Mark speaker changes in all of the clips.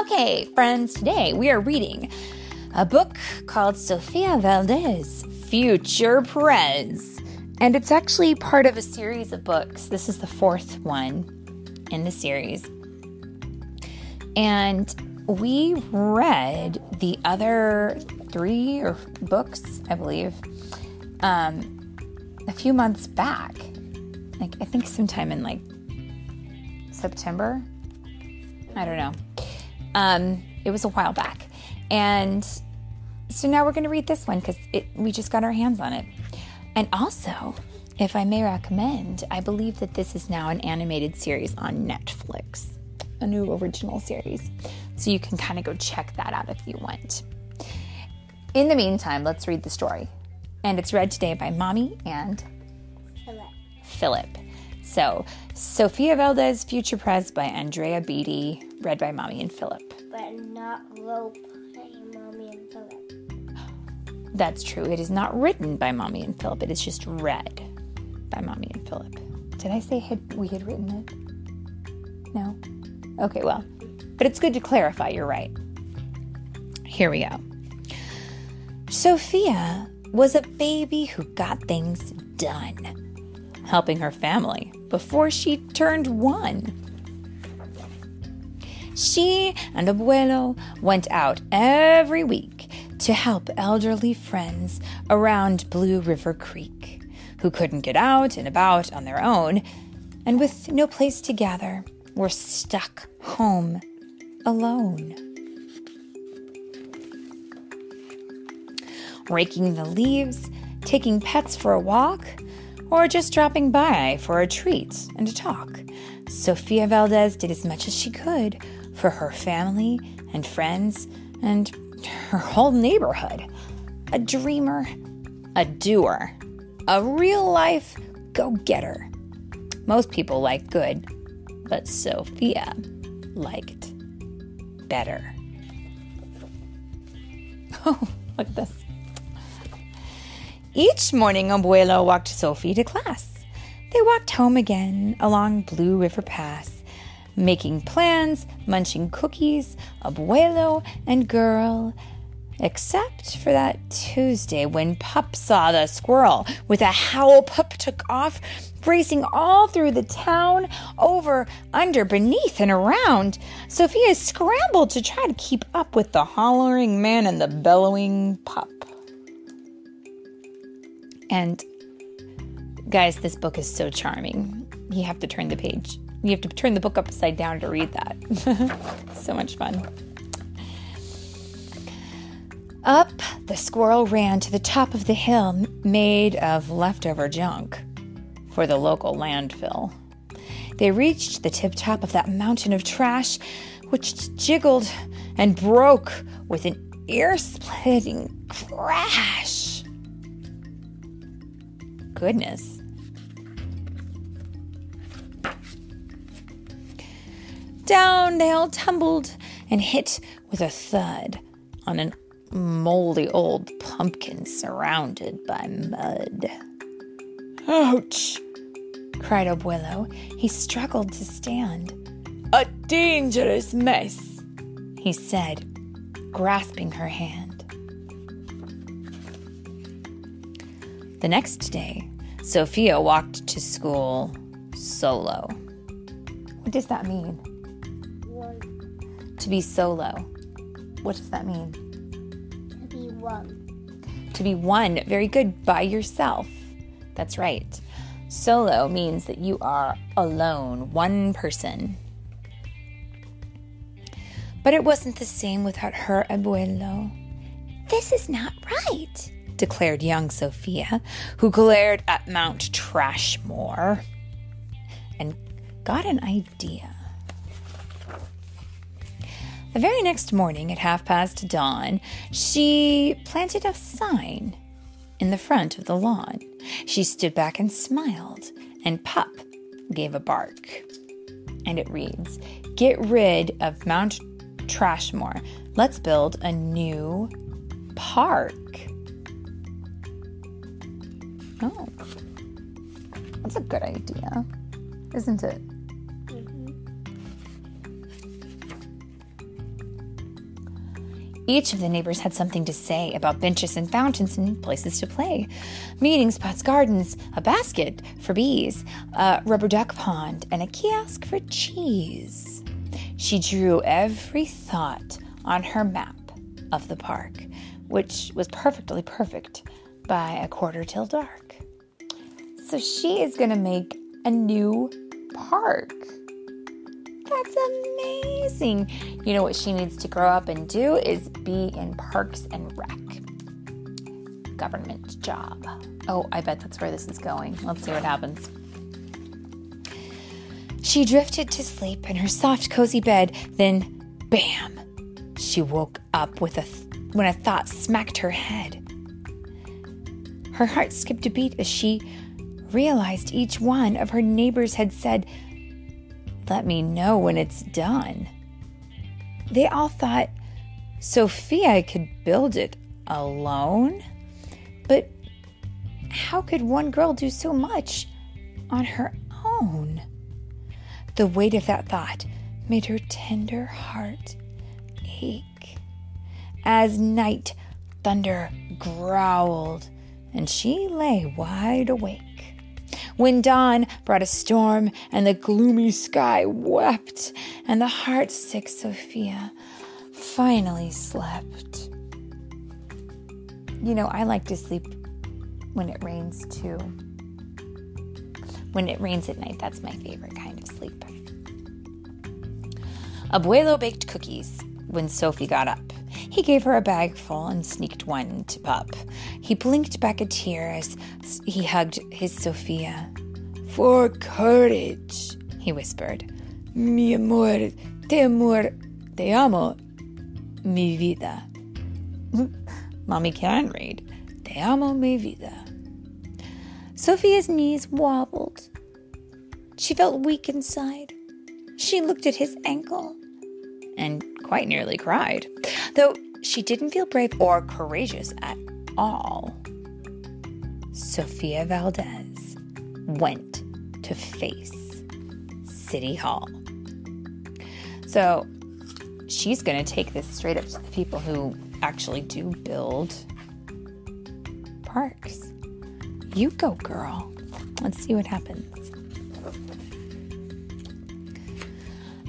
Speaker 1: Okay, friends, today we are reading a book called Sofia Valdez Future Prez. And it's actually part of a series of books. This is the fourth one in the series. And we read the other three or books, I believe, um, a few months back. Like, I think sometime in like September. I don't know. Um, it was a while back. And so now we're going to read this one because we just got our hands on it. And also, if I may recommend, I believe that this is now an animated series on Netflix, a new original series. So you can kind of go check that out if you want. In the meantime, let's read the story. And it's read today by Mommy and
Speaker 2: Philip.
Speaker 1: Philip. So, Sofia Valdez, Future Prez by Andrea Beaty, read by Mommy and Philip.
Speaker 2: Not role play Mommy and Philip.
Speaker 1: That's true. It is not written by Mommy and Philip. It is just read by Mommy and Philip. Did I say had, we had written it? No? Okay, well, but it's good to clarify. You're right. Here we go. Sofia was a baby who got things done, helping her family before she turned one. She and Abuelo went out every week to help elderly friends around Blue River Creek who couldn't get out and about on their own and with no place to gather were stuck home alone. Raking the leaves, taking pets for a walk, or just dropping by for a treat and a talk, Sofia Valdez did as much as she could for her family and friends and her whole neighborhood. A dreamer, a doer, a real life go getter. Most people like good, but Sofia liked better. Oh, look at this. Each morning, Abuelo walked Sophie to class. They walked home again along Blue River Pass, making plans, munching cookies, Abuelo and girl, except for that Tuesday when Pup saw the squirrel. With a howl, Pup took off, racing all through the town, over, under, beneath, and around. Sofia scrambled to try to keep up with the hollering man and the bellowing pup. And guys, this book is so charming. You have to turn the page. You have to turn the book upside down to read that. so much fun. Up, the squirrel ran to the top of the hill made of leftover junk for the local landfill. They reached the tip top of that mountain of trash, which jiggled and broke with an ear splitting crash. Goodness. Down they all tumbled and hit with a thud on an moldy old pumpkin surrounded by mud. Ouch! cried Abuelo. He struggled to stand. A dangerous mess, he said, grasping her hand. The next day, Sofia walked to school solo. What does that mean? To be solo. What does that mean?
Speaker 2: To be one.
Speaker 1: To be one. Very good. By yourself. That's right. Solo means that you are alone, one person. But it wasn't the same without her abuelo. This is not right, declared young Sofia, who glared at Mount Trashmore and got an idea. The very next morning at half past dawn, she planted a sign in the front of the lawn. She stood back and smiled, and Pup gave a bark. And it reads Get rid of Mount Trashmore. Let's build a new park. Oh, that's a good idea, isn't it? Each of the neighbors had something to say about benches and fountains and places to play, meeting spots, gardens, a basket for bees, a rubber duck pond, and a kiosk for cheese. She drew every thought on her map of the park, which was perfectly perfect by a quarter till dark. So she is going to make a new park. That's amazing. You know what she needs to grow up and do is be in Parks and Rec. Government job. Oh, I bet that's where this is going. Let's see what happens. She drifted to sleep in her soft, cozy bed. Then, bam! She woke up with a th- when a thought smacked her head. Her heart skipped a beat as she realized each one of her neighbors had said let me know when it's done. They all thought Sofia could build it alone, but how could one girl do so much on her own? The weight of that thought made her tender heart ache. As night thunder growled, and she lay wide awake when dawn brought a storm and the gloomy sky wept, and the heartsick Sofia finally slept. You know, I like to sleep when it rains too. When it rains at night, that's my favorite kind of sleep. Abuelo baked cookies when Sophie got up. He gave her a bag full and sneaked one to Pup. He blinked back a tear as he hugged his Sofia. For courage, he whispered. Mi amor, te amor, te amo, mi vida. Mommy can read. Te amo, mi vida. Sofia's knees wobbled. She felt weak inside. She looked at his ankle and quite nearly cried, though she didn't feel brave or courageous at all. Sofia Valdez went to face City Hall. So she's going to take this straight up to the people who actually do build parks. You go, girl. Let's see what happens.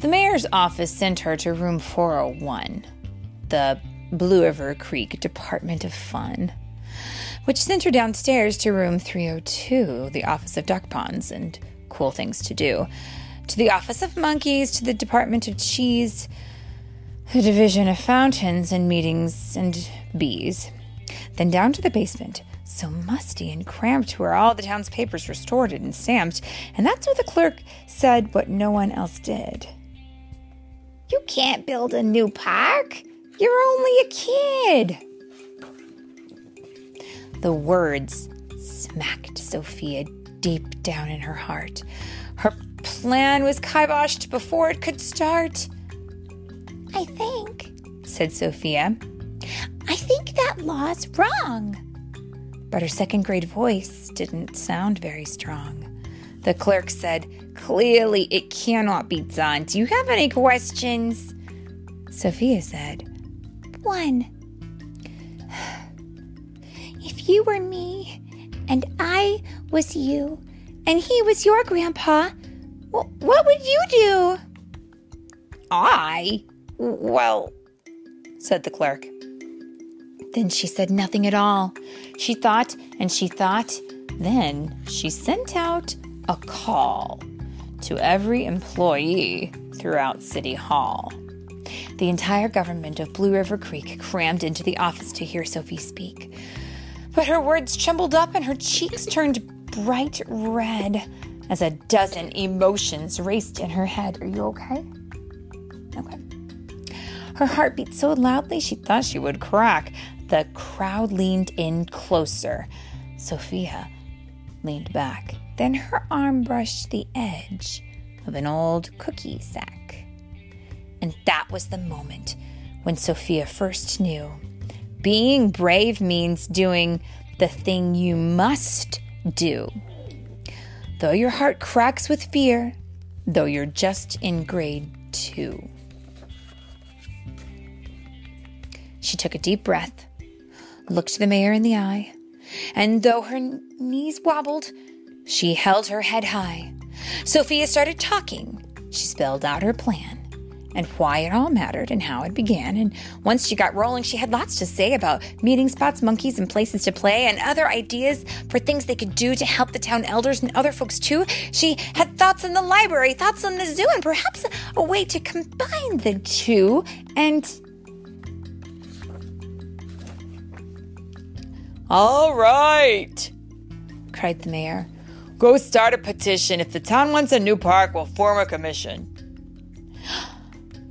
Speaker 1: The mayor's office sent her to room 401, the Blue River Creek Department of Fun, which sent her downstairs to room 302, the Office of Duck Ponds and Cool Things to Do, to the Office of Monkeys, to the Department of Cheese, the Division of Fountains and Meetings and Bees, then down to the basement so musty and cramped where all the town's papers were stored and stamped, and that's where the clerk said what no one else did. You can't build a new park. You're only a kid. The words smacked Sofia deep down in her heart. Her plan was kiboshed before it could start. I think, said Sofia, I think that law's wrong. But her second grade voice didn't sound very strong. The clerk said, Clearly, it cannot be done. Do you have any questions? Sofia said, One. If you were me, and I was you, and he was your grandpa, what would you do? I? Well, said the clerk. Then she said nothing at all. She thought and she thought. Then she sent out a call to every employee throughout City Hall. The entire government of Blue River Creek crammed into the office to hear Sophie speak. But her words trembled up and her cheeks turned bright red as a dozen emotions raced in her head. Are you okay? Okay. Her heart beat so loudly she thought she would crack. The crowd leaned in closer. Sofia leaned back. Then her arm brushed the edge of an old cookie sack. And that was the moment when Sofia first knew being brave means doing the thing you must do. Though your heart cracks with fear, though you're just in grade two. she took a deep breath, looked the mayor in the eye, and though her knees wobbled, she held her head high. Sofia started talking. She spelled out her plan and why it all mattered and how it began. And once she got rolling, she had lots to say about meeting spots, monkeys, and places to play, and other ideas for things they could do to help the town elders and other folks too. She had thoughts on the library, thoughts on the zoo, and perhaps a way to combine the two. And
Speaker 3: All right, cried the mayor. Go start a petition. If the town wants a new park, we'll form a commission.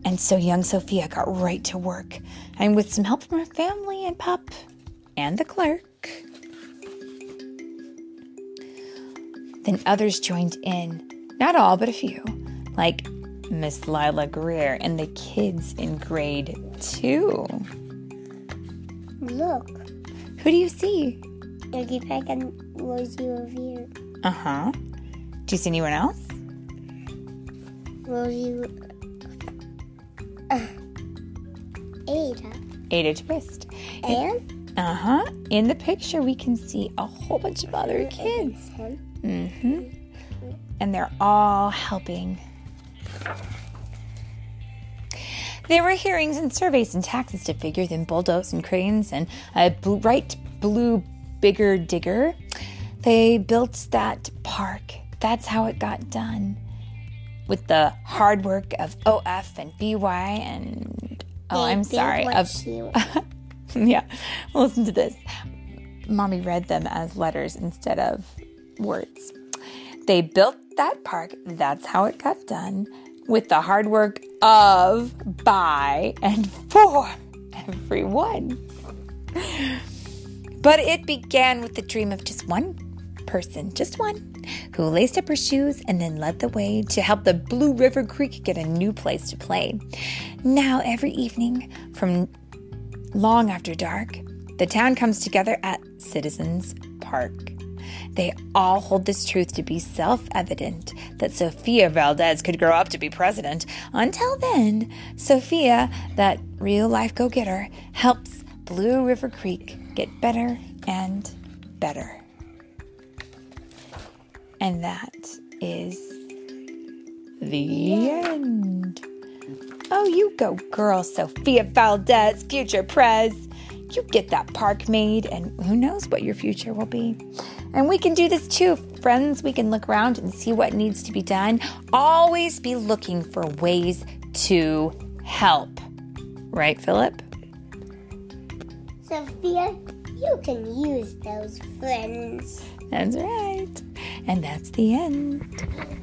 Speaker 1: And so young Sofia got right to work, and with some help from her family and pup and the clerk. Then others joined in. Not all, but a few, like Miss Lila Greer and the kids in grade two.
Speaker 2: Look,
Speaker 1: Who do you see?
Speaker 2: Iggy Peck and Rosie over here.
Speaker 1: Uh huh. Do you see anyone else?
Speaker 2: Rosie. Ada.
Speaker 1: Ada Twist.
Speaker 2: And?
Speaker 1: Uh huh. In the picture, we can see a whole bunch of other kids. Mm-hmm. And they're all helping. There were hearings and surveys and taxes to figure, then bulldoze and cranes and a bright blue bigger digger. They built that park. That's how it got done. With the hard work of OF and BY and oh,
Speaker 2: They
Speaker 1: I'm sorry, of yeah, listen to this. Mommy read them as letters instead of words. They built that park, that's how it got done, with the hard work of, by, and for everyone. But it began with the dream of just one person, just one, who laced up her shoes and then led the way to help the Blue River Creek get a new place to play. Now, every evening, from long after dark, the town comes together at Citizens Park. They all hold this truth to be self evident that Sofia Valdez could grow up to be president. Until then, Sofia, that real life go getter, helps Blue River Creek get better and better. And that is the end. Oh, you go, girl, Sofia Valdez, future prez. You get that park made, and who knows what your future will be. And we can do this too, friends. We can look around and see what needs to be done. Always be looking for ways to help. Right, Philip?
Speaker 2: Sofia, you can use those friends.
Speaker 1: That's right. And that's the end.